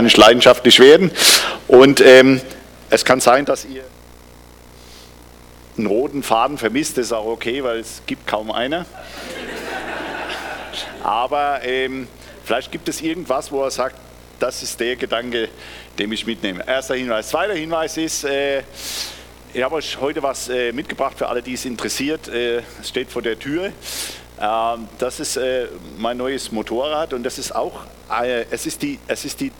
nicht leidenschaftlich werden. Und ähm, es kann sein, dass ihr einen roten Faden vermisst, das ist auch okay, weil es gibt kaum einer. Aber ähm, vielleicht gibt es irgendwas, wo er sagt, das ist der Gedanke, den ich mitnehme. Erster Hinweis. Zweiter Hinweis ist, äh, ich habe euch heute was äh, mitgebracht für alle, die es interessiert. Äh, es steht vor der Tür. Ähm, das ist äh, mein neues Motorrad und das ist auch, äh, es ist die, es ist die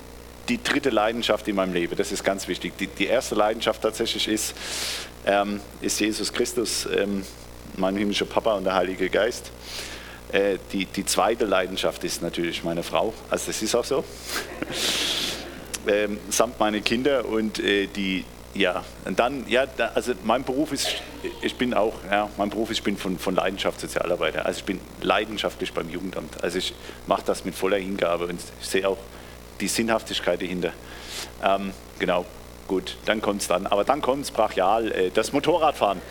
die dritte Leidenschaft in meinem Leben. Das ist ganz wichtig. Die, die erste Leidenschaft tatsächlich ist, ähm, ist Jesus Christus, ähm, mein himmlischer Papa und der Heilige Geist. Äh, die, die zweite Leidenschaft ist natürlich meine Frau. Also das ist auch so. ähm, samt meine Kinder und äh, die, ja, und dann, ja, da, also mein Beruf ist, ich bin auch, ja, mein Beruf ist, ich bin von, von Leidenschaft Sozialarbeiter. Also ich bin leidenschaftlich beim Jugendamt. Also ich mache das mit voller Hingabe und ich sehe auch die Sinnhaftigkeit dahinter. Ähm, genau, gut, dann kommt es dann. Aber dann kommt es brachial, äh, das Motorradfahren.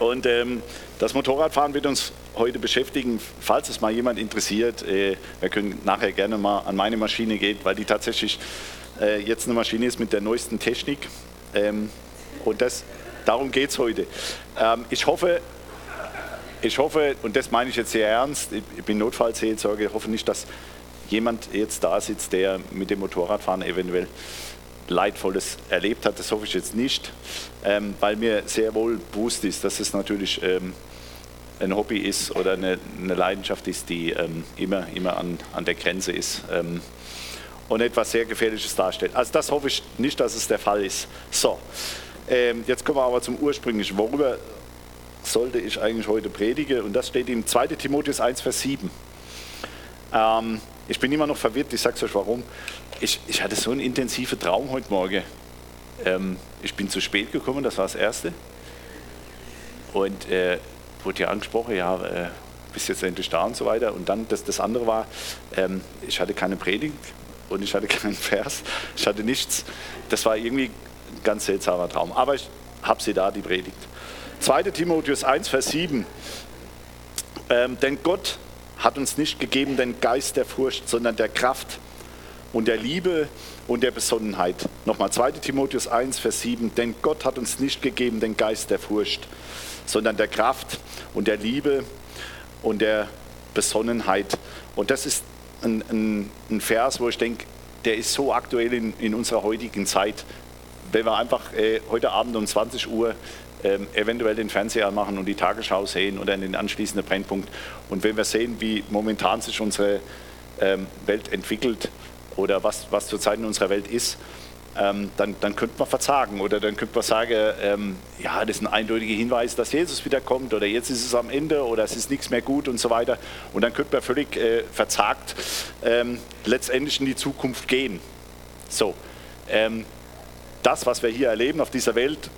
Und ähm, das Motorradfahren wird uns heute beschäftigen, falls es mal jemand interessiert. Äh, wir können nachher gerne mal an meine Maschine gehen, weil die tatsächlich äh, jetzt eine Maschine ist mit der neuesten Technik. Ähm, und das, darum geht es heute. Ähm, ich hoffe, ich hoffe, und das meine ich jetzt sehr ernst, ich bin Notfallseelsorger, ich hoffe nicht, dass jemand jetzt da sitzt, der mit dem Motorradfahren eventuell Leidvolles erlebt hat. Das hoffe ich jetzt nicht, ähm, weil mir sehr wohl bewusst ist, dass es natürlich ähm, ein Hobby ist oder eine, eine Leidenschaft ist, die ähm, immer, immer an, an der Grenze ist ähm, und etwas sehr Gefährliches darstellt. Also das hoffe ich nicht, dass es der Fall ist. So, ähm, jetzt kommen wir aber zum ursprünglichen. Worüber sollte ich eigentlich heute predigen? Und das steht im 2 Timotheus 1, Vers 7. Ähm, ich bin immer noch verwirrt, ich sage es euch warum. Ich, ich, hatte so einen intensiven Traum heute Morgen. Ähm, ich bin zu spät gekommen, das war das Erste. Und äh, wurde ja angesprochen, ja, äh, bist jetzt endlich da und so weiter. Und dann das, das andere war, ähm, ich hatte keine Predigt und ich hatte keinen Vers, ich hatte nichts. Das war irgendwie ein ganz seltsamer Traum. Aber ich habe sie da, die Predigt. 2. Timotheus 1, Vers 7. Ähm, denn Gott hat uns nicht gegeben den Geist der Furcht, sondern der Kraft und der Liebe und der Besonnenheit. Nochmal 2 Timotheus 1, Vers 7. Denn Gott hat uns nicht gegeben den Geist der Furcht, sondern der Kraft und der Liebe und der Besonnenheit. Und das ist ein, ein, ein Vers, wo ich denke, der ist so aktuell in, in unserer heutigen Zeit. Wenn wir einfach äh, heute Abend um 20 Uhr ähm, eventuell den Fernseher anmachen und die Tagesschau sehen oder den anschließenden Brennpunkt. Und wenn wir sehen, wie momentan sich unsere ähm, Welt entwickelt oder was, was zurzeit in unserer Welt ist, ähm, dann, dann könnte man verzagen oder dann könnte man sagen, ähm, ja, das ist ein eindeutiger Hinweis, dass Jesus wiederkommt oder jetzt ist es am Ende oder es ist nichts mehr gut und so weiter. Und dann könnte man völlig äh, verzagt ähm, letztendlich in die Zukunft gehen. So, ähm, das, was wir hier erleben auf dieser Welt,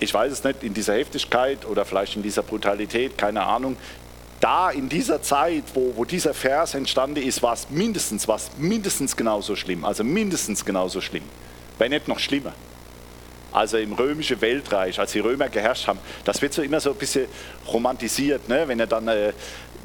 ich weiß es nicht, in dieser Heftigkeit oder vielleicht in dieser Brutalität, keine Ahnung, da in dieser Zeit, wo, wo dieser Vers entstanden ist, war es mindestens, war mindestens genauso schlimm, also mindestens genauso schlimm, wenn nicht noch schlimmer. Also im römischen Weltreich, als die Römer geherrscht haben, das wird so immer so ein bisschen romantisiert, ne? wenn er dann äh,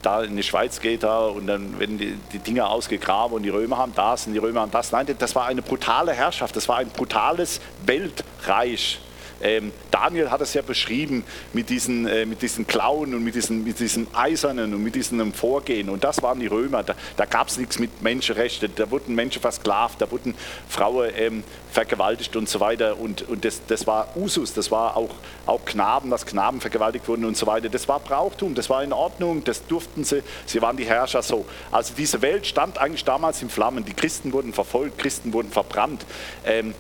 da in die Schweiz geht da, und dann werden die, die Dinge ausgegraben und die Römer haben das und die Römer haben das. Nein, das war eine brutale Herrschaft, das war ein brutales Weltreich. Ähm, Daniel hat es ja beschrieben mit diesen, äh, mit diesen Klauen und mit, diesen, mit diesem Eisernen und mit diesem Vorgehen. Und das waren die Römer. Da, da gab es nichts mit Menschenrechten. Da wurden Menschen versklavt, da wurden Frauen ähm, vergewaltigt und so weiter. Und, und das, das war Usus, das war auch, auch Knaben, dass Knaben vergewaltigt wurden und so weiter. Das war Brauchtum, das war in Ordnung, das durften sie. Sie waren die Herrscher so. Also diese Welt stand eigentlich damals in Flammen. Die Christen wurden verfolgt, Christen wurden verbrannt. Ähm,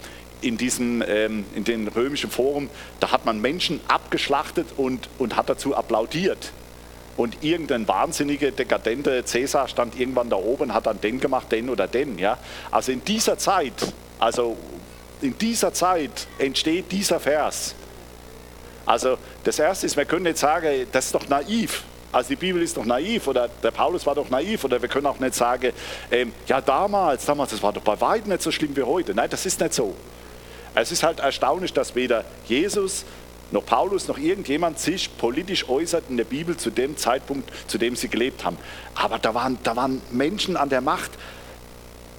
in, diesem, ähm, in den römischen Forum, da hat man Menschen abgeschlachtet und, und hat dazu applaudiert. Und irgendein wahnsinniger, dekadenter Cäsar stand irgendwann da oben, hat dann den gemacht, den oder den. Ja? Also in dieser Zeit, also in dieser Zeit entsteht dieser Vers. Also das Erste ist, wir können nicht sagen, das ist doch naiv. Also die Bibel ist doch naiv oder der Paulus war doch naiv oder wir können auch nicht sagen, ähm, ja damals, damals, das war doch bei weitem nicht so schlimm wie heute. Nein, das ist nicht so. Es ist halt erstaunlich, dass weder Jesus noch Paulus noch irgendjemand sich politisch äußert in der Bibel zu dem Zeitpunkt, zu dem sie gelebt haben. Aber da waren, da waren Menschen an der Macht,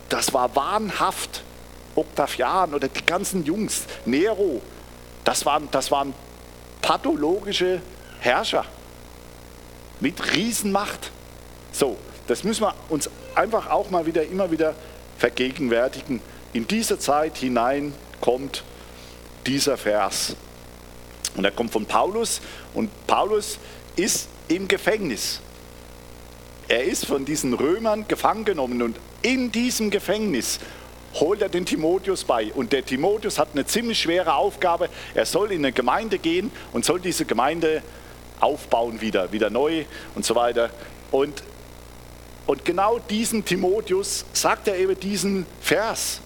das war wahnhaft. Octavian oder die ganzen Jungs, Nero, das waren, das waren pathologische Herrscher mit Riesenmacht. So, das müssen wir uns einfach auch mal wieder, immer wieder vergegenwärtigen. In diese Zeit hinein kommt dieser Vers. Und er kommt von Paulus und Paulus ist im Gefängnis. Er ist von diesen Römern gefangen genommen und in diesem Gefängnis holt er den Timotheus bei. Und der Timotheus hat eine ziemlich schwere Aufgabe. Er soll in eine Gemeinde gehen und soll diese Gemeinde aufbauen wieder, wieder neu und so weiter. Und, und genau diesen Timotheus sagt er eben diesen Vers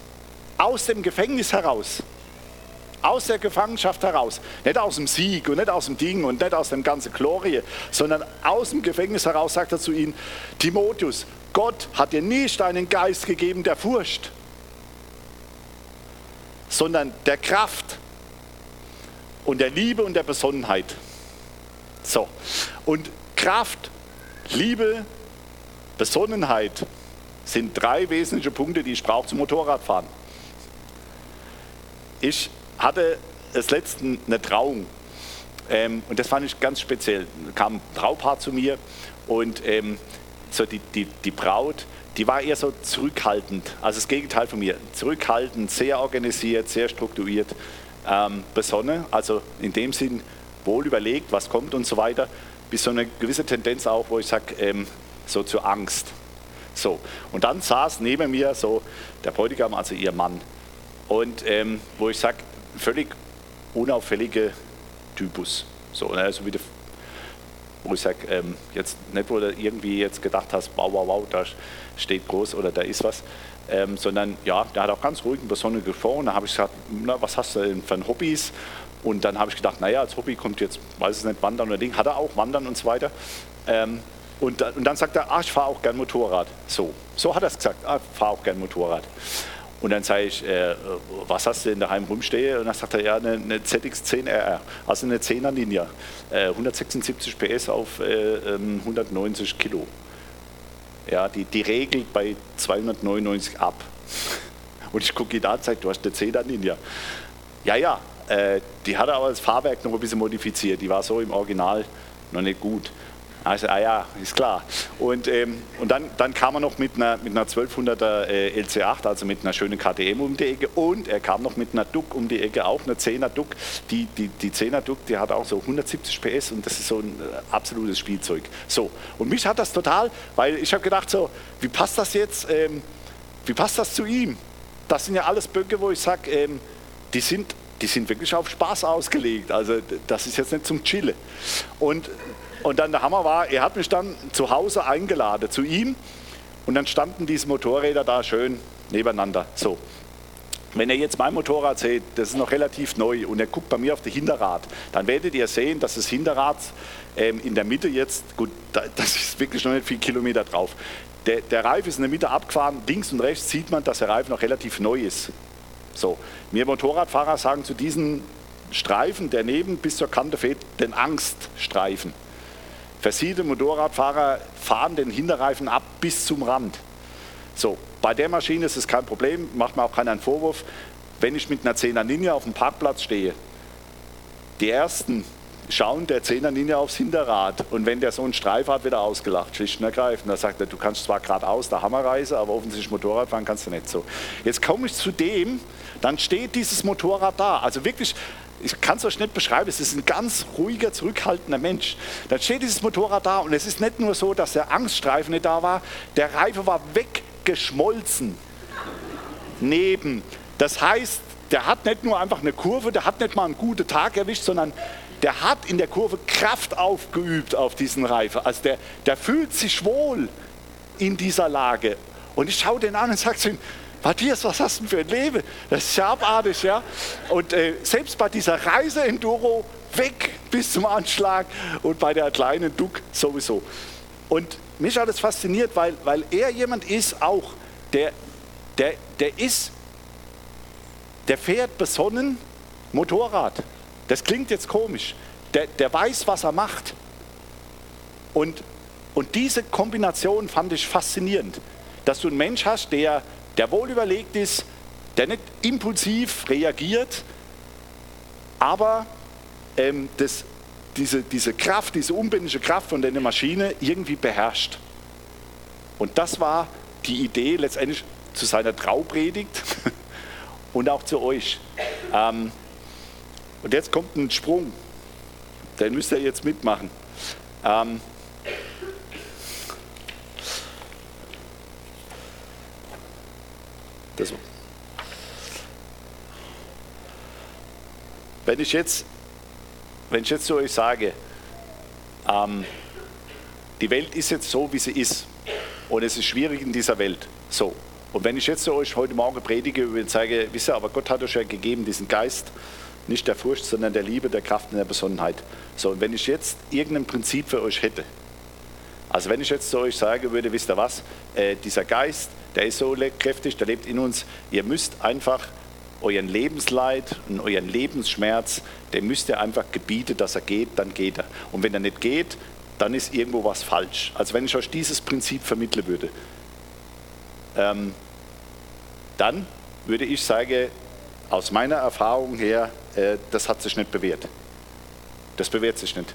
aus dem Gefängnis heraus. Aus der Gefangenschaft heraus. Nicht aus dem Sieg und nicht aus dem Ding und nicht aus dem ganzen Glorie, sondern aus dem Gefängnis heraus sagt er zu ihm, Timotheus, Gott hat dir nicht einen Geist gegeben der Furcht, sondern der Kraft und der Liebe und der Besonnenheit. So, und Kraft, Liebe, Besonnenheit sind drei wesentliche Punkte, die ich brauche zum Motorradfahren. Ich hatte das letzten eine Trauung ähm, und das fand ich ganz speziell. Da kam ein Traupaar zu mir und ähm, so die, die, die Braut, die war eher so zurückhaltend, also das Gegenteil von mir. Zurückhaltend, sehr organisiert, sehr strukturiert, ähm, besonnen, also in dem Sinn wohl überlegt, was kommt und so weiter, bis so eine gewisse Tendenz auch, wo ich sage, ähm, so zur Angst. So, und dann saß neben mir so der Bräutigam, also ihr Mann, und ähm, wo ich sage, völlig unauffällige Typus. So, ne, also wie der, wo ich sage, ähm, jetzt nicht, wo du irgendwie jetzt gedacht hast, wow, wow, wow, da steht groß oder da ist was, ähm, sondern ja, der hat auch ganz ruhig und besonnen gesprochen. Da habe ich gesagt, na, was hast du denn für Hobbys? Und dann habe ich gedacht, naja, als Hobby kommt jetzt, weiß ich nicht, Wandern oder Ding, hat er auch, Wandern und so weiter. Ähm, und, und, dann sagt er, ah, ich fahre auch gern Motorrad. So, so hat er es gesagt, ah, ich fahre auch gern Motorrad. Und dann sage ich, äh, was hast du denn daheim rumstehen? Und dann sagt er, ja, eine, eine ZX10RR, also eine 10er Ninja, äh, 176 PS auf äh, 190 ähm, Kilo. Ja, die, die regelt bei 299 ab. Und ich gucke ihn an und sage, du hast eine 10er Ninja. Ja, ja, äh, die hatte aber das Fahrwerk noch ein bisschen modifiziert. Die war so im Original noch nicht gut. Also, ah ja, ist klar. Und, ähm, und dann, dann kam er noch mit einer, mit einer 1200er äh, LC8, also mit einer schönen KTM um die Ecke. Und er kam noch mit einer Duck um die Ecke, auch eine 10er Duck. Die, die, die 10er Duck, die hat auch so 170 PS und das ist so ein äh, absolutes Spielzeug. So, und mich hat das total, weil ich habe gedacht, so, wie passt das jetzt, ähm, wie passt das zu ihm? Das sind ja alles Böcke, wo ich sage, ähm, die sind die sind wirklich auf Spaß ausgelegt. Also das ist jetzt nicht zum Chillen. Und und dann der Hammer war, er hat mich dann zu Hause eingeladen zu ihm und dann standen diese Motorräder da schön nebeneinander. So. Wenn ihr jetzt mein Motorrad seht, das ist noch relativ neu und ihr guckt bei mir auf das Hinterrad, dann werdet ihr sehen, dass das Hinterrad ähm, in der Mitte jetzt, gut, da, das ist wirklich noch nicht viel Kilometer drauf. Der, der Reif ist in der Mitte abgefahren, links und rechts sieht man, dass der Reif noch relativ neu ist. So, wir Motorradfahrer sagen zu diesen Streifen, der neben bis zur Kante fehlt, den Angststreifen. Versiegelte Motorradfahrer fahren den Hinterreifen ab bis zum Rand. So, bei der Maschine ist es kein Problem, macht mir auch keinen Vorwurf. Wenn ich mit einer 10er Ninja auf dem Parkplatz stehe, die ersten schauen der 10er Ninja aufs Hinterrad und wenn der so einen Streif hat, wird er ausgelacht, schlicht und ergreifend. Da sagt er, du kannst zwar geradeaus der Hammerreise, aber offensichtlich Motorrad fahren kannst du nicht so. Jetzt komme ich zu dem, dann steht dieses Motorrad da. Also wirklich ich kann es euch nicht beschreiben, es ist ein ganz ruhiger, zurückhaltender Mensch. Dann steht dieses Motorrad da und es ist nicht nur so, dass der Angststreifen nicht da war, der Reifen war weggeschmolzen. Neben. Das heißt, der hat nicht nur einfach eine Kurve, der hat nicht mal einen guten Tag erwischt, sondern der hat in der Kurve Kraft aufgeübt auf diesen Reifen. Also der, der fühlt sich wohl in dieser Lage. Und ich schaue den an und sage zu ihm, Matthias, was hast du denn für ein Leben? Das ist ja ja. Und äh, selbst bei dieser Reise Enduro weg bis zum Anschlag und bei der kleinen Duck sowieso. Und mich hat es fasziniert, weil, weil er jemand ist auch, der, der, der ist, der fährt besonnen Motorrad. Das klingt jetzt komisch. Der, der weiß, was er macht. Und, und diese Kombination fand ich faszinierend, dass du einen Mensch hast, der der wohl überlegt ist, der nicht impulsiv reagiert, aber ähm, das, diese, diese Kraft, diese unbändige Kraft von der Maschine irgendwie beherrscht. Und das war die Idee letztendlich zu seiner Traupredigt und auch zu euch. Ähm, und jetzt kommt ein Sprung, den müsst ihr jetzt mitmachen. Ähm, das, wenn ich jetzt, wenn ich jetzt zu euch sage, ähm, die Welt ist jetzt so, wie sie ist und es ist schwierig in dieser Welt, so. Und wenn ich jetzt zu euch heute Morgen predige und sage, wisst ihr, aber Gott hat euch ja gegeben, diesen Geist, nicht der Furcht, sondern der Liebe, der Kraft und der Besonnenheit. So, und wenn ich jetzt irgendein Prinzip für euch hätte, also wenn ich jetzt zu euch sagen würde, wisst ihr was, äh, dieser Geist, der ist so kräftig, der lebt in uns, ihr müsst einfach euren Lebensleid und euren Lebensschmerz, dem müsst ihr einfach gebieten, dass er geht, dann geht er. Und wenn er nicht geht, dann ist irgendwo was falsch. Also wenn ich euch dieses Prinzip vermitteln würde, ähm, dann würde ich sagen, aus meiner Erfahrung her, äh, das hat sich nicht bewährt. Das bewährt sich nicht.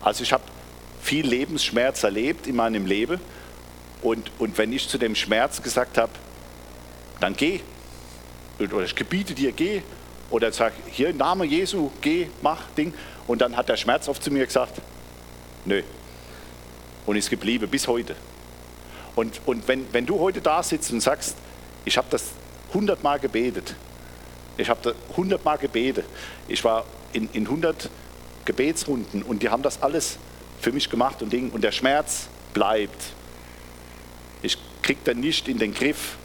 Also ich habe viel Lebensschmerz erlebt in meinem Leben. Und, und wenn ich zu dem Schmerz gesagt habe, dann geh, oder ich gebiete dir, geh, oder sag, hier im Namen Jesu, geh, mach, Ding, und dann hat der Schmerz oft zu mir gesagt, nö, und ist geblieben bis heute. Und, und wenn, wenn du heute da sitzt und sagst, ich habe das hundertmal gebetet, ich habe hundertmal gebetet, ich war in, in 100 Gebetsrunden und die haben das alles für mich gemacht und Ding, und der Schmerz bleibt. Ich kriege den nicht in den Griff.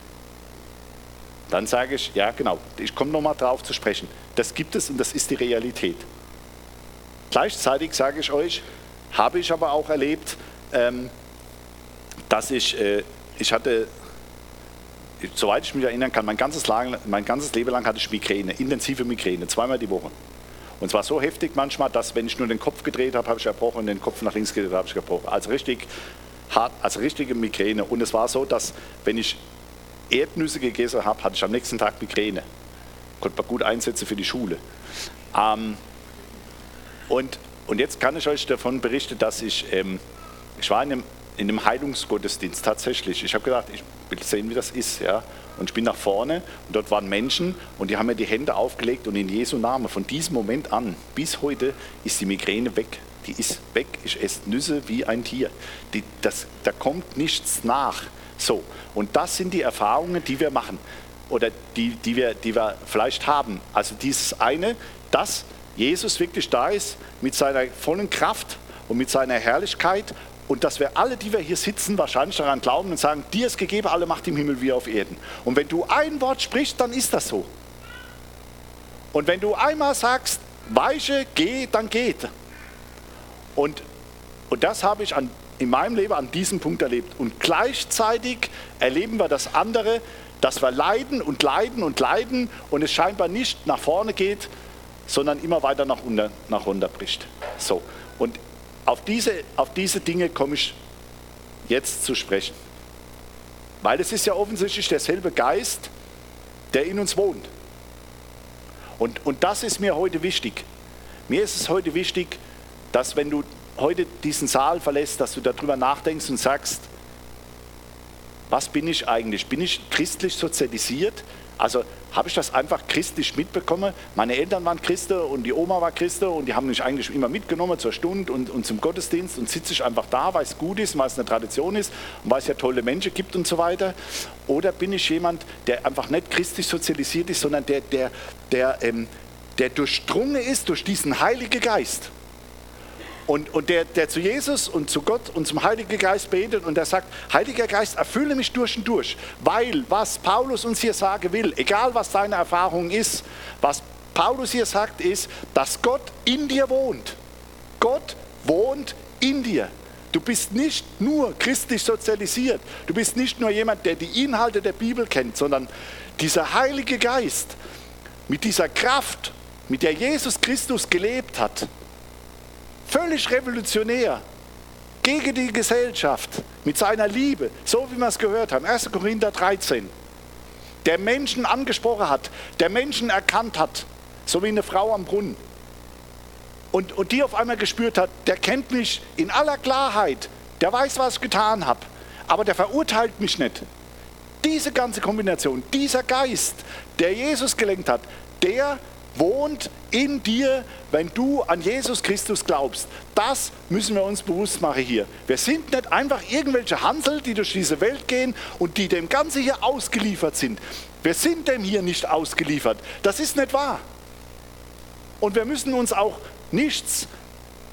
Dann sage ich, ja genau, ich komme nochmal drauf zu sprechen. Das gibt es und das ist die Realität. Gleichzeitig sage ich euch, habe ich aber auch erlebt, ähm, dass ich, äh, ich hatte, soweit ich mich erinnern kann, mein ganzes, lang, mein ganzes Leben lang hatte ich Migräne, intensive Migräne, zweimal die Woche. Und zwar so heftig manchmal, dass wenn ich nur den Kopf gedreht habe, habe ich gebrochen und den Kopf nach links gedreht habe ich gebrochen. Also richtig hart, also richtige Migräne. Und es war so, dass wenn ich Erdnüsse gegessen habe, hatte ich am nächsten Tag Migräne. Konnte man gut einsetzen für die Schule. Ähm, und, und jetzt kann ich euch davon berichten, dass ich, ähm, ich war in einem in dem Heilungsgottesdienst tatsächlich. Ich habe gedacht, ich will sehen, wie das ist. Ja? Und ich bin nach vorne und dort waren Menschen und die haben mir die Hände aufgelegt und in Jesu Namen, von diesem Moment an bis heute ist die Migräne weg. Die ist weg. Ich esse Nüsse wie ein Tier. Die, das, da kommt nichts nach. So, und das sind die Erfahrungen, die wir machen oder die, die, wir, die wir vielleicht haben. Also dieses eine, dass Jesus wirklich da ist mit seiner vollen Kraft und mit seiner Herrlichkeit und dass wir alle, die wir hier sitzen, wahrscheinlich daran glauben und sagen, dir ist gegeben alle Macht im Himmel wie auf Erden. Und wenn du ein Wort sprichst, dann ist das so. Und wenn du einmal sagst, weiche, geh, dann geht. Und, und das habe ich an, in meinem Leben an diesem Punkt erlebt. Und gleichzeitig erleben wir das andere, dass wir leiden und leiden und leiden und es scheinbar nicht nach vorne geht, sondern immer weiter nach, unter, nach runter bricht. So. Und auf diese, auf diese Dinge komme ich jetzt zu sprechen. Weil es ist ja offensichtlich derselbe Geist, der in uns wohnt. Und, und das ist mir heute wichtig. Mir ist es heute wichtig, dass wenn du heute diesen Saal verlässt, dass du darüber nachdenkst und sagst, was bin ich eigentlich? Bin ich christlich sozialisiert? Also habe ich das einfach christlich mitbekommen. Meine Eltern waren Christen und die Oma war Christin und die haben mich eigentlich immer mitgenommen zur Stunde und, und zum Gottesdienst und sitze ich einfach da, weil es gut ist, weil es eine Tradition ist und weil es ja tolle Menschen gibt und so weiter. Oder bin ich jemand, der einfach nicht christlich sozialisiert ist, sondern der, der, der, ähm, der durchdrungen ist durch diesen Heiligen Geist. Und, und der, der zu Jesus und zu Gott und zum Heiligen Geist betet und der sagt, Heiliger Geist, erfülle mich durch und durch. Weil was Paulus uns hier sagen will, egal was deine Erfahrung ist, was Paulus hier sagt, ist, dass Gott in dir wohnt. Gott wohnt in dir. Du bist nicht nur christlich sozialisiert. Du bist nicht nur jemand, der die Inhalte der Bibel kennt, sondern dieser Heilige Geist mit dieser Kraft, mit der Jesus Christus gelebt hat, Völlig revolutionär. Gegen die Gesellschaft. Mit seiner Liebe. So wie wir es gehört haben. 1. Korinther 13. der Menschen angesprochen hat, der Menschen erkannt hat, so wie eine Frau am Brunnen. Und, und die auf einmal gespürt hat, der kennt mich in aller Klarheit, der weiß, was ich getan habe, aber der verurteilt mich nicht. Diese ganze Kombination, dieser Geist, der Jesus gelenkt hat, der wohnt in dir, wenn du an Jesus Christus glaubst. Das müssen wir uns bewusst machen hier. Wir sind nicht einfach irgendwelche Hansel, die durch diese Welt gehen und die dem Ganzen hier ausgeliefert sind. Wir sind dem hier nicht ausgeliefert. Das ist nicht wahr. Und wir müssen uns auch nichts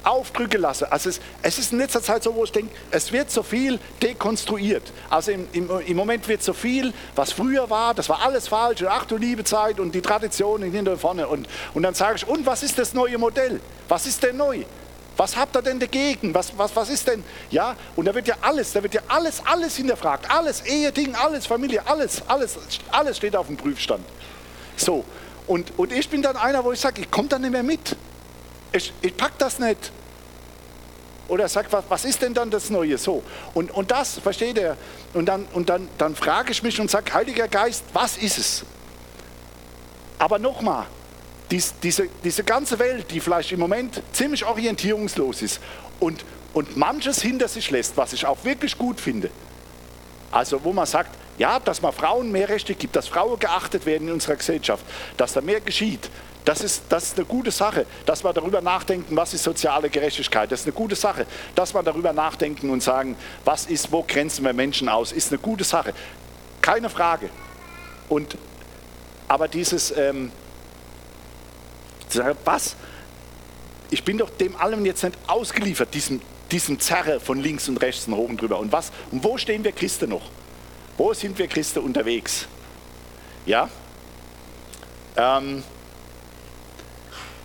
aufdrücken lassen. Also es, es, ist in letzter Zeit so, wo ich denke, es wird so viel dekonstruiert. Also im, im, im, Moment wird so viel, was früher war, das war alles falsch. ach du liebe Zeit und die Traditionen hinter vorne. Und, und dann sage ich, und was ist das neue Modell? Was ist denn neu? Was habt ihr denn dagegen? Was, was, was ist denn? Ja, und da wird ja alles, da wird ja alles, alles hinterfragt. Alles, Ehe, Ding, alles, Familie, alles, alles, alles steht auf dem Prüfstand. So, und, und ich bin dann einer, wo ich sage, ich komme da nicht mehr mit. Ich, ich pack das nicht. Oder sagt, was, was ist denn dann das Neue? So. Und, und das, versteht er? Und, dann, und dann, dann frage ich mich und sage, Heiliger Geist, was ist es? Aber nochmal, dies, diese, diese ganze Welt, die vielleicht im Moment ziemlich orientierungslos ist und, und manches hinter sich lässt, was ich auch wirklich gut finde. Also wo man sagt, ja, dass man Frauen mehr Rechte gibt, dass Frauen geachtet werden in unserer Gesellschaft, dass da mehr geschieht, das ist, das ist eine gute Sache, dass wir darüber nachdenken, was ist soziale Gerechtigkeit. Das ist eine gute Sache, dass wir darüber nachdenken und sagen, was ist, wo grenzen wir Menschen aus, ist eine gute Sache. Keine Frage. Und, aber dieses, ähm, was? Ich bin doch dem allem jetzt nicht ausgeliefert, diesem, diesem Zerre von links und rechts und oben drüber. Und was? Und wo stehen wir Christen noch? Wo sind wir Christen unterwegs? Ja? Ähm,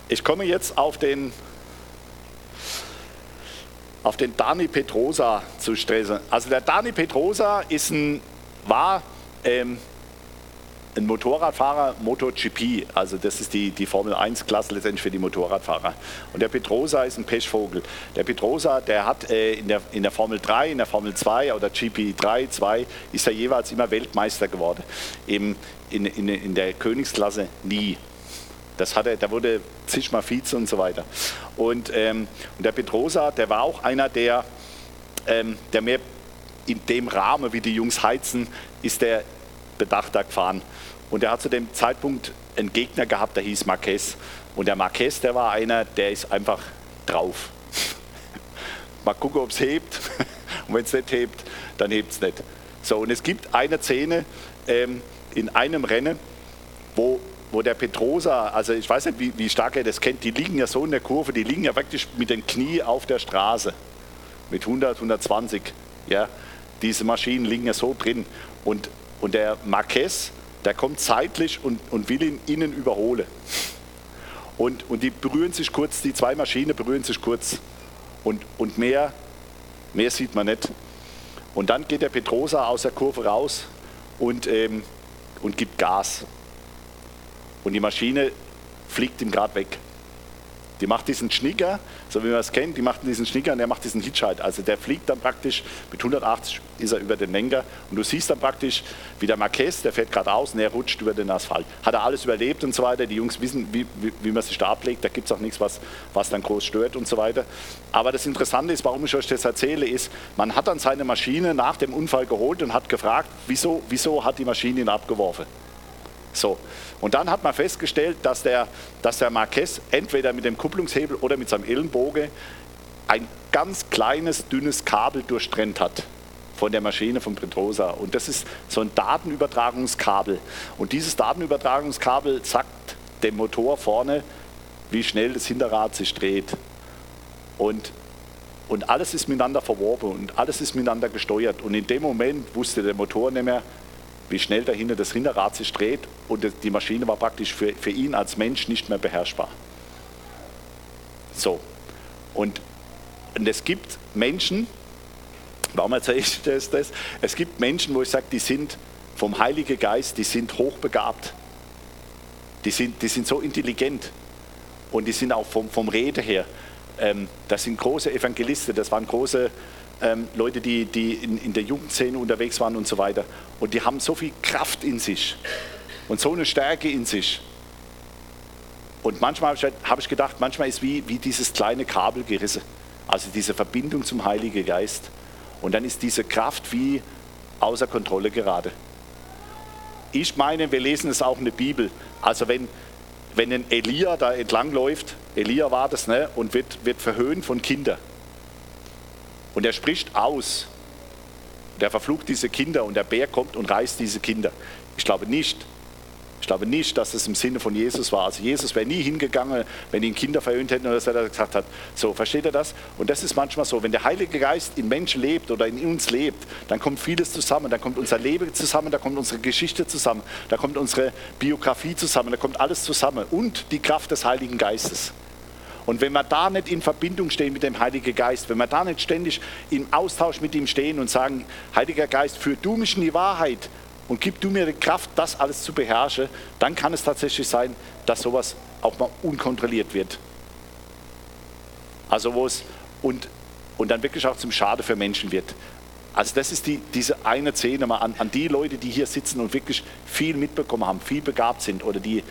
ich komme jetzt auf den, auf den Dani Petrosa zu stressen. Also der Dani Petrosa ist ein, war ähm, ein Motorradfahrer MotoGP, also das ist die, die Formel 1-Klasse letztendlich für die Motorradfahrer. Und der Petrosa ist ein Pechvogel. Der Petrosa, der hat äh, in, der, in der Formel 3, in der Formel 2 oder GP3, 2, ist er jeweils immer Weltmeister geworden. Eben in, in, in der Königsklasse nie. Das hat er, der wurde zigmal Vize und so weiter. Und, ähm, und der Petrosa, der war auch einer, der, ähm, der mehr in dem Rahmen, wie die Jungs heizen, ist der bedachter gefahren. Und er hat zu dem Zeitpunkt einen Gegner gehabt, der hieß Marquez. Und der Marquez, der war einer, der ist einfach drauf. Mal gucken, ob es hebt. Und wenn es nicht hebt, dann hebt es nicht. So, und es gibt eine Szene ähm, in einem Rennen, wo wo der Petrosa, also ich weiß nicht, wie, wie stark er das kennt, die liegen ja so in der Kurve, die liegen ja praktisch mit den Knie auf der Straße. Mit 100, 120. Ja, diese Maschinen liegen ja so drin. Und, und der Marquez, der kommt zeitlich und, und will ihn innen überholen. Und, und die berühren sich kurz, die zwei Maschinen berühren sich kurz. Und, und mehr, mehr sieht man nicht. Und dann geht der Petrosa aus der Kurve raus und, ähm, und gibt Gas. Und die Maschine fliegt ihm gerade weg. Die macht diesen Schnicker, so wie man es kennt, die macht diesen Schnicker und der macht diesen Hitchhike. Also der fliegt dann praktisch, mit 180 ist er über den Lenker und du siehst dann praktisch, wie der Marquez, der fährt gerade aus und er rutscht über den Asphalt. Hat er alles überlebt und so weiter. Die Jungs wissen, wie, wie, wie man sich da ablegt. Da gibt es auch nichts, was, was dann groß stört und so weiter. Aber das Interessante ist, warum ich euch das erzähle, ist, man hat dann seine Maschine nach dem Unfall geholt und hat gefragt, wieso, wieso hat die Maschine ihn abgeworfen? So. Und dann hat man festgestellt, dass der, dass der Marquez entweder mit dem Kupplungshebel oder mit seinem Ellenbogen ein ganz kleines, dünnes Kabel durchtrennt hat von der Maschine von Petrosa. Und das ist so ein Datenübertragungskabel. Und dieses Datenübertragungskabel sagt dem Motor vorne, wie schnell das Hinterrad sich dreht. Und, und alles ist miteinander verworben und alles ist miteinander gesteuert. Und in dem Moment wusste der Motor nicht mehr, wie schnell dahinter das Hinterrad sich dreht und die Maschine war praktisch für, für ihn als Mensch nicht mehr beherrschbar. So. Und, und es gibt Menschen, warum erzähle ich das, das? Es gibt Menschen, wo ich sage, die sind vom Heiligen Geist, die sind hochbegabt. Die sind, die sind so intelligent und die sind auch vom, vom Rede her. Ähm, das sind große Evangelisten, das waren große ähm, Leute, die, die in, in der Jugendszene unterwegs waren und so weiter. Und die haben so viel Kraft in sich und so eine Stärke in sich. Und manchmal habe ich, hab ich gedacht, manchmal ist wie, wie dieses kleine Kabel gerissen. Also diese Verbindung zum Heiligen Geist. Und dann ist diese Kraft wie außer Kontrolle gerade. Ich meine, wir lesen es auch in der Bibel. Also wenn, wenn ein Elia da entlangläuft, Elia war das, ne, und wird, wird verhöhnt von Kindern. Und er spricht aus. Der verflucht diese Kinder und der Bär kommt und reißt diese Kinder. Ich glaube nicht, ich glaube nicht, dass es im Sinne von Jesus war. Also Jesus wäre nie hingegangen, wenn ihn Kinder verhöhnt hätten oder dass er gesagt hat. So, versteht ihr das? Und das ist manchmal so, wenn der Heilige Geist in Menschen lebt oder in uns lebt, dann kommt vieles zusammen. Dann kommt unser Leben zusammen, da kommt unsere Geschichte zusammen, da kommt unsere Biografie zusammen, da kommt alles zusammen. Und die Kraft des Heiligen Geistes. Und wenn wir da nicht in Verbindung stehen mit dem Heiligen Geist, wenn wir da nicht ständig im Austausch mit ihm stehen und sagen, Heiliger Geist, führ du mich in die Wahrheit, und gib du mir die Kraft, das alles zu beherrschen, dann kann es tatsächlich sein, dass sowas auch mal unkontrolliert wird. Also wo es und, und dann wirklich auch zum Schade für Menschen wird. Also das ist die, diese eine Szene mal an, an die Leute, die hier sitzen und wirklich viel mitbekommen haben, viel begabt sind oder die,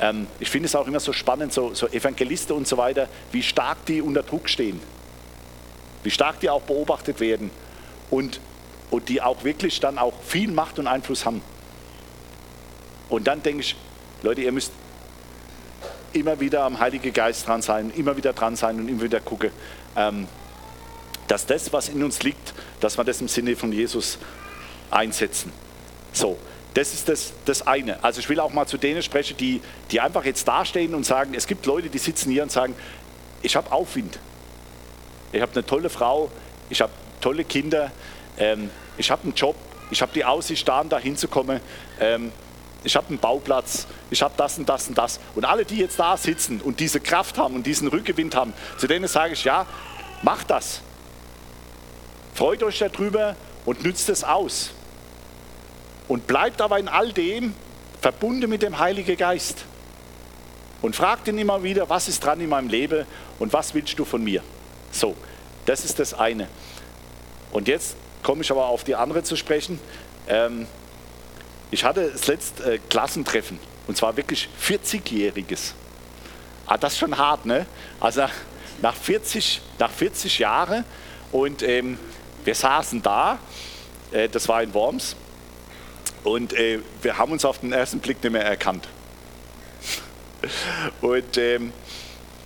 ähm, ich finde es auch immer so spannend, so, so Evangelisten und so weiter, wie stark die unter Druck stehen, wie stark die auch beobachtet werden und und die auch wirklich dann auch viel Macht und Einfluss haben. Und dann denke ich, Leute, ihr müsst immer wieder am Heiligen Geist dran sein, immer wieder dran sein und immer wieder gucken, ähm, dass das, was in uns liegt, dass wir das im Sinne von Jesus einsetzen. So, das ist das, das eine. Also ich will auch mal zu denen sprechen, die, die einfach jetzt dastehen und sagen, es gibt Leute, die sitzen hier und sagen, ich habe Aufwind. Ich habe eine tolle Frau, ich habe tolle Kinder, ähm, ich habe einen Job, ich habe die Aussicht, da und da hinzukommen, ähm, ich habe einen Bauplatz, ich habe das und das und das. Und alle, die jetzt da sitzen und diese Kraft haben und diesen Rückgewinn haben, zu denen sage ich, ja, macht das. Freut euch darüber und nützt es aus. Und bleibt aber in all dem verbunden mit dem Heiligen Geist. Und fragt ihn immer wieder, was ist dran in meinem Leben und was willst du von mir? So, das ist das eine. Und jetzt komme ich aber auf die andere zu sprechen. Ähm, ich hatte das letzte äh, Klassentreffen und zwar wirklich 40-jähriges. Ah, das ist schon hart, ne? Also nach 40, nach 40 Jahren und ähm, wir saßen da, äh, das war in Worms und äh, wir haben uns auf den ersten Blick nicht mehr erkannt. und, ähm,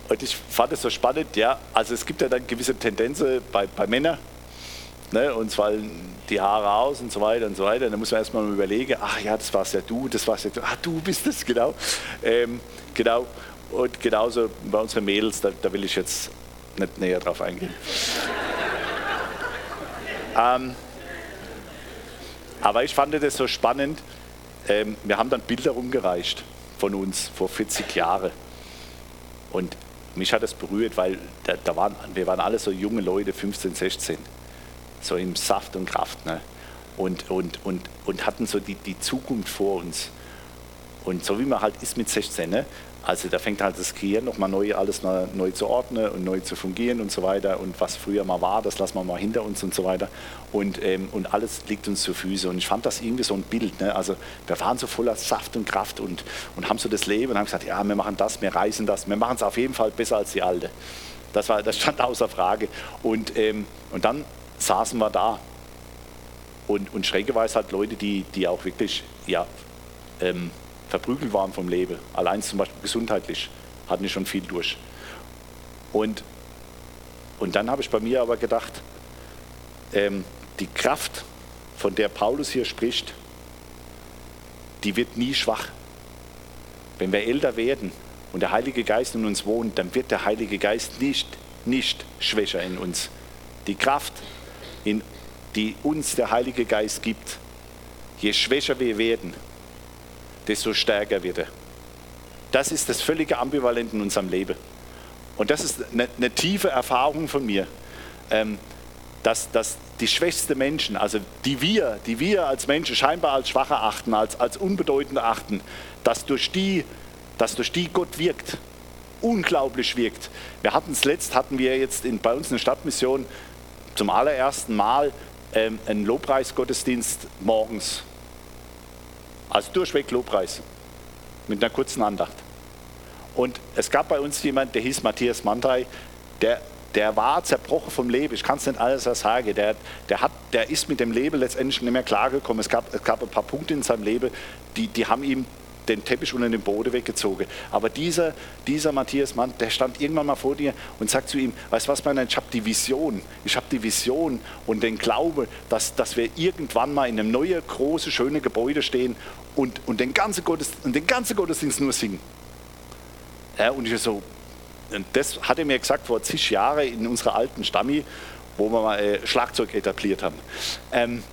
und ich fand es so spannend, ja, also es gibt ja dann gewisse Tendenzen bei, bei Männern, ne, uns fallen die Haare aus und so weiter und so weiter. Da muss man erstmal überlegen, ach ja, das warst ja du, das warst ja du, ach du bist es, genau. Ähm, genau. Und genauso bei unseren Mädels, da, da will ich jetzt nicht näher drauf eingehen. ähm, aber ich fand das so spannend. Ähm, wir haben dann Bilder rumgereicht von uns vor 40 Jahren. Und mich hat das berührt, weil da, da waren, wir waren alle so junge Leute, 15, 16 so im Saft und Kraft. Ne? Und, und, und, und hatten so die, die Zukunft vor uns. Und so wie man halt ist mit 16, ne? Also da fängt halt das Gehirn nochmal neu, alles neu, zu ordnen und neu zu fungieren und so weiter. Und was früher mal war, das lassen wir mal hinter uns und so weiter. Und, ähm, und alles liegt uns zu Füßen. Und ich fand das irgendwie so ein Bild. Ne? Also wir waren so voller Saft und Kraft und, und haben so das Leben und haben gesagt, ja, wir machen das, wir reisen das, wir machen es auf jeden Fall besser als die Alte. Das, war, das stand außer Frage. Und, ähm, und dann saßen wir da. Und, und schrägerweise halt Leute, die, die auch wirklich ja, ähm, verprügelt waren vom Leben. Allein zum Beispiel gesundheitlich hatten die schon viel durch. Und, und dann habe ich bei mir aber gedacht, ähm, die Kraft, von der Paulus hier spricht, die wird nie schwach. Wenn wir älter werden und der Heilige Geist in uns wohnt, dann wird der Heilige Geist nicht, nicht schwächer in uns. Die Kraft, in, die uns der Heilige Geist gibt, je schwächer wir werden, desto stärker wird er. Das ist das völlige Ambivalent in unserem Leben. Und das ist eine, eine tiefe Erfahrung von mir, ähm, dass, dass die schwächsten Menschen, also die wir, die wir als Menschen scheinbar als schwach achten, als, als unbedeutend achten, dass durch, die, dass durch die Gott wirkt, unglaublich wirkt. Wir hatten es letzt, hatten wir jetzt in, bei uns eine Stadtmission zum allerersten Mal ähm, einen Lobpreisgottesdienst morgens. Also durchweg Lobpreis mit einer kurzen Andacht. Und es gab bei uns jemand, der hieß Matthias Mandrei, der, der war zerbrochen vom Leben. Ich kann es nicht alles sagen. Der, der, hat, der ist mit dem Leben letztendlich nicht mehr klargekommen. Es gab, es gab ein paar Punkte in seinem Leben, die, die haben ihm den Teppich unter den Boden weggezogen. Aber dieser, dieser Matthias Mann, der stand irgendwann mal vor dir und sagt zu ihm, weißt du was, mein, ich habe die Vision, ich habe die Vision und den Glaube, dass, dass wir irgendwann mal in einem neuen, großen, schönen Gebäude stehen und, und, den, ganzen Gottesdienst, und den ganzen Gottesdienst nur singen. Ja, und ich so, und das hat er mir gesagt vor zig Jahren in unserer alten Stammi, wo wir mal äh, Schlagzeug etabliert haben. Ähm,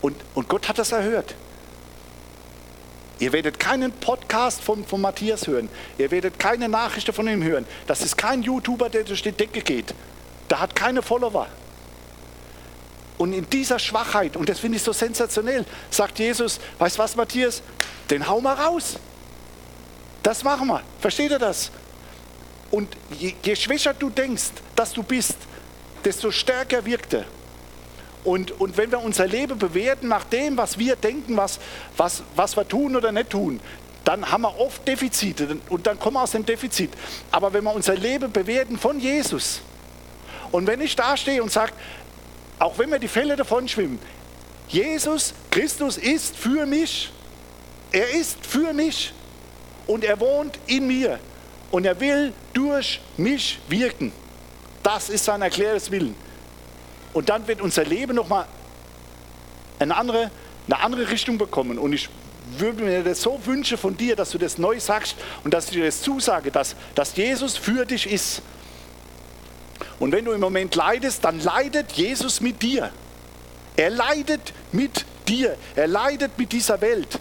und, und Gott hat das erhört. Ihr werdet keinen Podcast von, von Matthias hören. Ihr werdet keine Nachrichten von ihm hören. Das ist kein YouTuber, der durch die Decke geht. Da hat keine Follower. Und in dieser Schwachheit, und das finde ich so sensationell, sagt Jesus, weißt du was, Matthias, den hau mal raus. Das machen wir. Versteht ihr das? Und je, je schwächer du denkst, dass du bist, desto stärker wirkt er. Und, und wenn wir unser Leben bewerten nach dem, was wir denken, was, was, was wir tun oder nicht tun, dann haben wir oft Defizite und dann kommen wir aus dem Defizit. Aber wenn wir unser Leben bewerten von Jesus und wenn ich da stehe und sage, auch wenn wir die Fälle davon schwimmen, Jesus Christus ist für mich, er ist für mich und er wohnt in mir und er will durch mich wirken. Das ist sein erklärtes Willen. Und dann wird unser Leben nochmal eine andere, eine andere Richtung bekommen. Und ich würde mir das so wünschen von dir, dass du das neu sagst und dass ich dir das zusage, dass, dass Jesus für dich ist. Und wenn du im Moment leidest, dann leidet Jesus mit dir. Er leidet mit dir. Er leidet mit dieser Welt.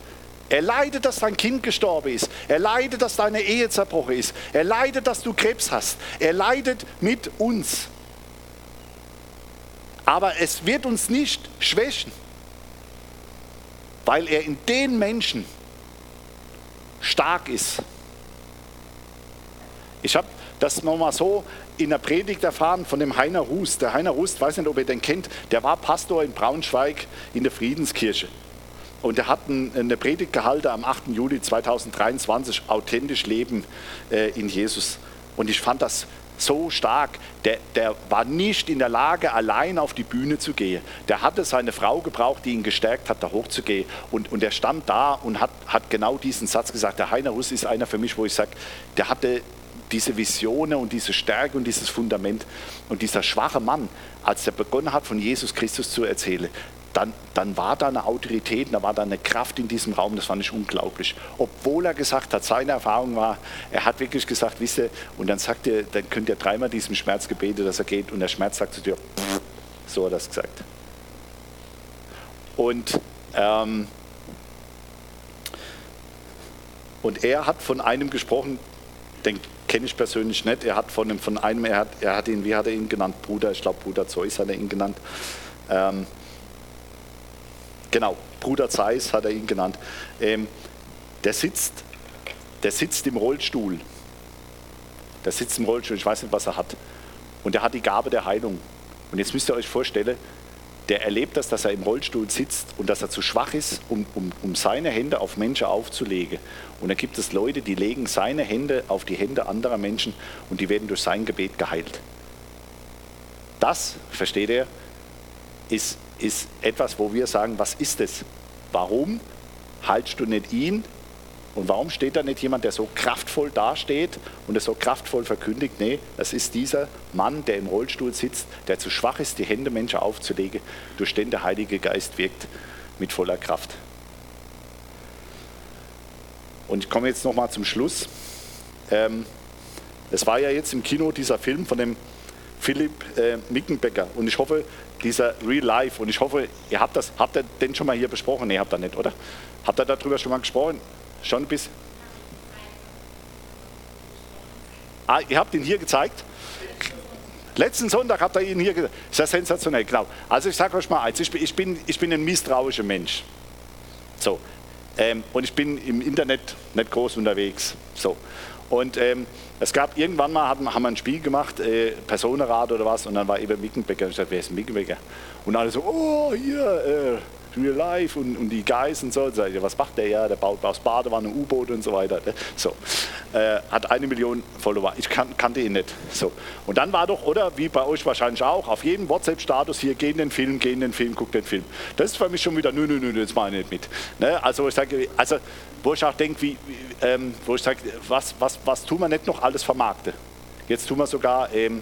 Er leidet, dass dein Kind gestorben ist. Er leidet, dass deine Ehe zerbrochen ist. Er leidet, dass du Krebs hast. Er leidet mit uns. Aber es wird uns nicht schwächen, weil er in den Menschen stark ist. Ich habe das nochmal so in der Predigt erfahren von dem Heiner Rust. Der Heiner Rust, weiß nicht, ob ihr den kennt, der war Pastor in Braunschweig in der Friedenskirche. Und er hat eine Predigt gehalten am 8. Juli 2023, authentisch leben äh, in Jesus. Und ich fand das so stark, der, der war nicht in der Lage, allein auf die Bühne zu gehen. Der hatte seine Frau gebraucht, die ihn gestärkt hat, da hochzugehen. Und, und er stand da und hat, hat genau diesen Satz gesagt. Der Heiner Russ ist einer für mich, wo ich sage, der hatte diese Visionen und diese Stärke und dieses Fundament. Und dieser schwache Mann, als er begonnen hat, von Jesus Christus zu erzählen, dann, dann war da eine Autorität, da war da eine Kraft in diesem Raum, das fand ich unglaublich. Obwohl er gesagt hat, seine Erfahrung war, er hat wirklich gesagt, wisst ihr, und dann sagt er, dann könnt ihr dreimal diesem Schmerz gebeten, dass er geht, und der Schmerz sagt zu dir, so hat er das gesagt. Und, ähm, und er hat von einem gesprochen, den kenne ich persönlich nicht, er hat von einem, von einem er, hat, er hat ihn, wie hat er ihn genannt, Bruder, ich glaube Bruder Zeus hat er ihn genannt, ähm, Genau, Bruder Zeiss hat er ihn genannt. Ähm, der, sitzt, der sitzt im Rollstuhl. Der sitzt im Rollstuhl, ich weiß nicht, was er hat. Und er hat die Gabe der Heilung. Und jetzt müsst ihr euch vorstellen, der erlebt das, dass er im Rollstuhl sitzt und dass er zu schwach ist, um, um, um seine Hände auf Menschen aufzulegen. Und dann gibt es Leute, die legen seine Hände auf die Hände anderer Menschen und die werden durch sein Gebet geheilt. Das, versteht ihr, ist ist etwas, wo wir sagen, was ist es? Warum haltst du nicht ihn? Und warum steht da nicht jemand, der so kraftvoll dasteht und es so kraftvoll verkündigt? Nee, das ist dieser Mann, der im Rollstuhl sitzt, der zu schwach ist, die Hände Menschen aufzulegen, durch den der Heilige Geist wirkt mit voller Kraft. Und ich komme jetzt nochmal zum Schluss. Ähm, es war ja jetzt im Kino dieser Film von dem Philipp äh, Mickenbecker und ich hoffe, dieser Real Life. Und ich hoffe, ihr habt das, habt ihr den schon mal hier besprochen? Nee, habt ihr nicht, oder? Habt ihr darüber schon mal gesprochen? Schon bis? Ah, ihr habt ihn hier gezeigt? Letzten Sonntag habt ihr ihn hier gezeigt. Ist ja sensationell, genau. Also ich sage euch mal eins, ich bin, ich bin, ich ein misstrauischer Mensch. So. Ähm, und ich bin im Internet nicht groß unterwegs. So. Und ähm, es gab irgendwann mal, haben, haben wir ein Spiel gemacht, äh, Personenrat oder was, und dann war eben Mickenbecker. Und ich sagte, wer ist Mickenbecker? Und alle so, oh, hier, äh, Real Life und, und die Guys und so. Und ich, was macht der ja? Der baut aus Badewanne U-Boote und so weiter. Ne? So. Äh, hat eine Million Follower. Ich kan kannte ihn nicht. So. Und dann war doch, oder wie bei euch wahrscheinlich auch, auf jedem WhatsApp-Status hier, geh in den Film, geh in den Film, guck den Film. Das ist für mich schon wieder, nö, nö, nö, das mache ich nicht mit. Ne? Also ich sage, also wo ich auch denke, wie, ähm, wo ich sage, was, was, was tun wir nicht noch alles vermarkten? Jetzt tun wir sogar, ähm,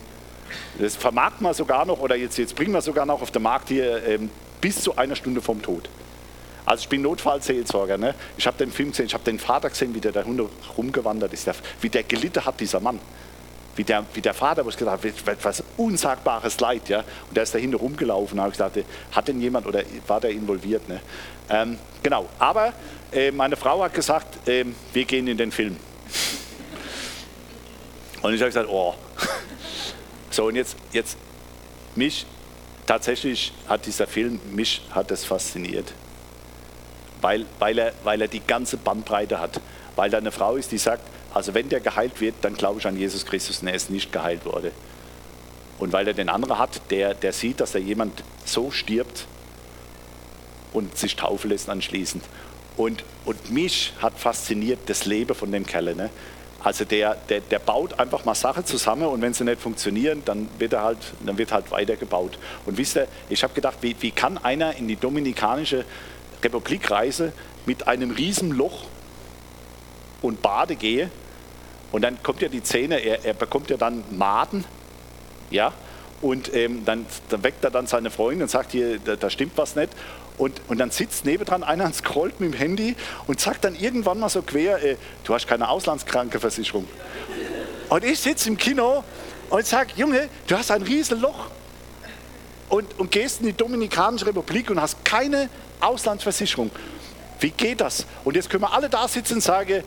das vermarkten wir sogar noch, oder jetzt, jetzt bringen wir sogar noch auf den Markt hier ähm, bis zu einer Stunde vom Tod. Also ich bin Notfallseelsorger. Ne? Ich habe den Film gesehen, ich habe den Vater gesehen, wie der da rumgewandert ist, wie der gelitten hat, dieser Mann. Wie der, wie der Vater, wo ich gesagt habe, was unsagbares Leid. Ja? Und der ist dahinter rumgelaufen. Da habe gesagt, hat denn jemand oder war der involviert? Ne? Ähm, genau, aber äh, meine Frau hat gesagt, äh, wir gehen in den Film. Und ich habe gesagt, oh. So, und jetzt, jetzt mich tatsächlich hat dieser Film, mich hat es fasziniert. Weil, weil, er, weil er die ganze Bandbreite hat. Weil da eine Frau ist, die sagt, also wenn der geheilt wird, dann glaube ich an Jesus Christus und er ist nicht geheilt worden. Und weil er den anderen hat, der, der sieht, dass da jemand so stirbt und sich taufen lässt anschließend. Und, und mich hat fasziniert das Leben von dem Kerl. Ne? Also der, der, der baut einfach mal Sachen zusammen und wenn sie nicht funktionieren, dann wird er halt, dann wird halt weitergebaut. Und wisst ihr, ich habe gedacht, wie, wie kann einer in die Dominikanische Republik reisen mit einem riesen Loch und Bade gehe und dann kommt ja die Zähne, er, er bekommt ja dann Maden, ja, und ähm, dann, dann, weckt er dann seine Freundin und sagt, hier, da, da stimmt was nicht. Und, und dann sitzt nebendran einer und scrollt mit dem Handy und sagt dann irgendwann mal so quer, äh, du hast keine Auslandskrankenversicherung. Und ich sitze im Kino und sage, Junge, du hast ein Riesenloch und, und gehst in die Dominikanische Republik und hast keine Auslandsversicherung. Wie geht das? Und jetzt können wir alle da sitzen und sagen,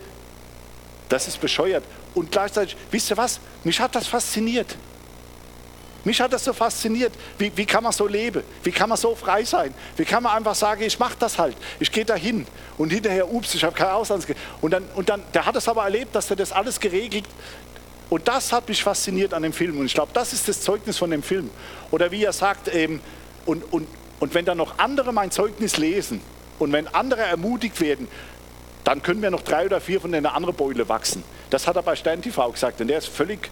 das ist bescheuert. Und gleichzeitig, wisst ihr was, mich hat das fasziniert. Mich hat das so fasziniert. Wie, wie kann man so leben? Wie kann man so frei sein? Wie kann man einfach sagen, ich mache das halt. Ich gehe da hin. Und hinterher, ups, ich habe kein Auslands. Und dann, und dann, der hat es aber erlebt, dass er das alles geregelt. Und das hat mich fasziniert an dem Film. Und ich glaube, das ist das Zeugnis von dem Film. Oder wie er sagt, ähm, und, und, und wenn dann noch andere mein Zeugnis lesen und wenn andere ermutigt werden, dann können wir noch drei oder vier von den anderen Beule wachsen. Das hat er bei Stern TV gesagt. Und der ist völlig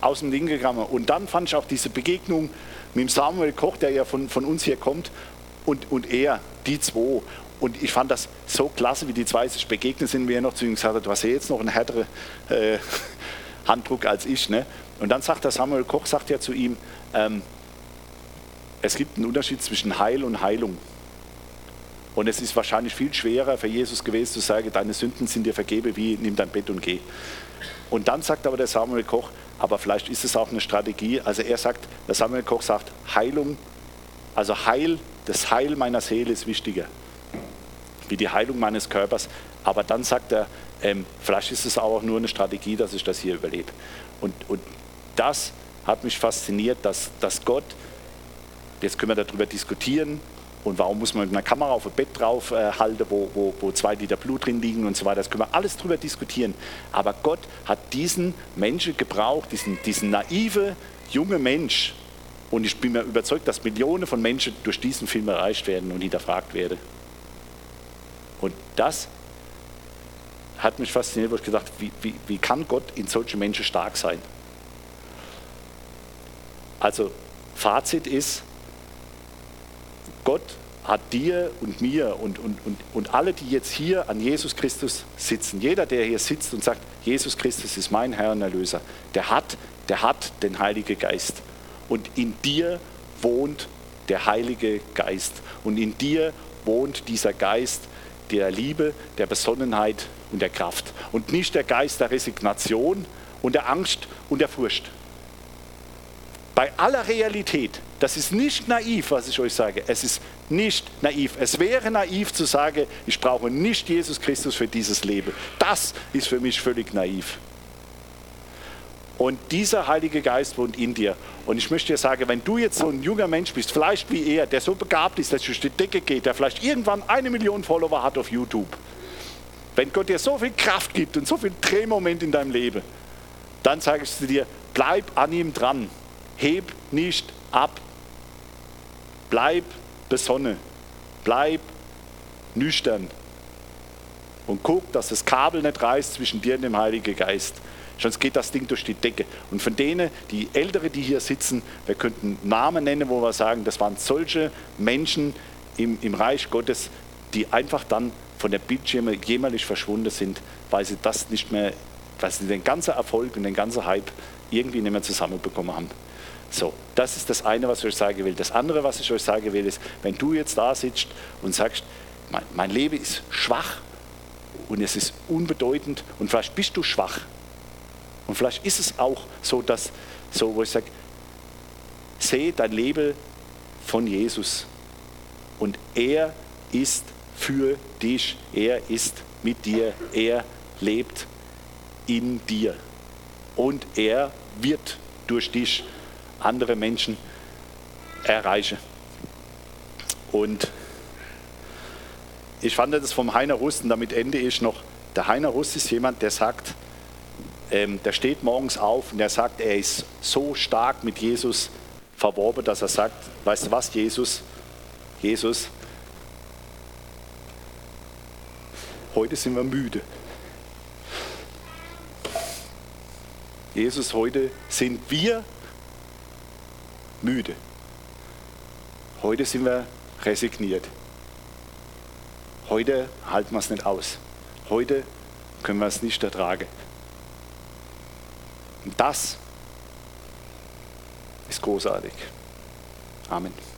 aus dem Ding gegangen. Und dann fand ich auch diese Begegnung mit Samuel Koch, der ja von, von uns hier kommt, und, und er, die zwei. Und ich fand das so klasse, wie die zwei sich begegnet sind, wie er noch zu ihm gesagt hat, du hast ja jetzt noch einen härteren äh, Handdruck als ich. Ne? Und dann sagt der Samuel Koch, sagt ja zu ihm, ähm, es gibt einen Unterschied zwischen Heil und Heilung. Und es ist wahrscheinlich viel schwerer für Jesus gewesen zu sagen, deine Sünden sind dir vergeben, wie nimm dein Bett und geh. Und dann sagt aber der Samuel Koch, aber vielleicht ist es auch eine Strategie. Also er sagt, der Samuel Koch sagt, Heilung, also Heil, das Heil meiner Seele ist wichtiger, wie die Heilung meines Körpers. Aber dann sagt er, ähm, vielleicht ist es auch nur eine Strategie, dass ich das hier überlebe. Und, und das hat mich fasziniert, dass, dass Gott, jetzt können wir darüber diskutieren, und warum muss man mit einer Kamera auf ein Bett drauf äh, halten, wo, wo, wo zwei Liter Blut drin liegen und so weiter. Das können wir alles darüber diskutieren. Aber Gott hat diesen Menschen gebraucht, diesen, diesen naive, junge Mensch. Und ich bin mir überzeugt, dass Millionen von Menschen durch diesen Film erreicht werden und hinterfragt werden. Und das hat mich fasziniert, wo ich gesagt wie, wie, wie kann Gott in solchen Menschen stark sein? Also Fazit ist, Gott hat dir und mir und, und, und, und alle, die jetzt hier an Jesus Christus sitzen, jeder, der hier sitzt und sagt, Jesus Christus ist mein Herr und Erlöser, der hat, der hat den Heiligen Geist. Und in dir wohnt der Heilige Geist. Und in dir wohnt dieser Geist der Liebe, der Besonnenheit und der Kraft. Und nicht der Geist der Resignation und der Angst und der Furcht. Bei aller Realität, das ist nicht naiv, was ich euch sage. Es ist nicht naiv. Es wäre naiv zu sagen, ich brauche nicht Jesus Christus für dieses Leben. Das ist für mich völlig naiv. Und dieser Heilige Geist wohnt in dir. Und ich möchte dir sagen, wenn du jetzt so ein junger Mensch bist, vielleicht wie er, der so begabt ist, dass durch die Decke geht, der vielleicht irgendwann eine Million Follower hat auf YouTube, wenn Gott dir so viel Kraft gibt und so viel Drehmoment in deinem Leben, dann sage ich dir, bleib an ihm dran. Heb nicht ab. Bleib besonnen. Bleib nüchtern. Und guck, dass das Kabel nicht reißt zwischen dir und dem Heiligen Geist. Sonst geht das Ding durch die Decke. Und von denen, die Ältere, die hier sitzen, wir könnten Namen nennen, wo wir sagen, das waren solche Menschen im, im Reich Gottes, die einfach dann von der Bildschirme jämmerlich verschwunden sind, weil sie das nicht mehr, weil sie den ganzen Erfolg und den ganzen Hype irgendwie nicht mehr zusammenbekommen haben. So, das ist das eine, was ich euch sagen will. Das andere, was ich euch sagen will, ist, wenn du jetzt da sitzt und sagst, mein, mein Leben ist schwach und es ist unbedeutend und vielleicht bist du schwach. Und vielleicht ist es auch so, dass, so, wo ich sage, sehe dein Leben von Jesus. Und er ist für dich, er ist mit dir, er lebt in dir. Und er wird durch dich andere Menschen erreichen. Und ich fand das vom Heiner Rust, und damit ende ich noch, der Heiner Rust ist jemand, der sagt, ähm, der steht morgens auf und er sagt, er ist so stark mit Jesus verworben, dass er sagt, weißt du was, Jesus, Jesus, heute sind wir müde. Jesus, heute sind wir müde. Heute sind wir resigniert. Heute halten wir es nicht aus. Heute können wir es nicht ertragen. Und das ist großartig. Amen.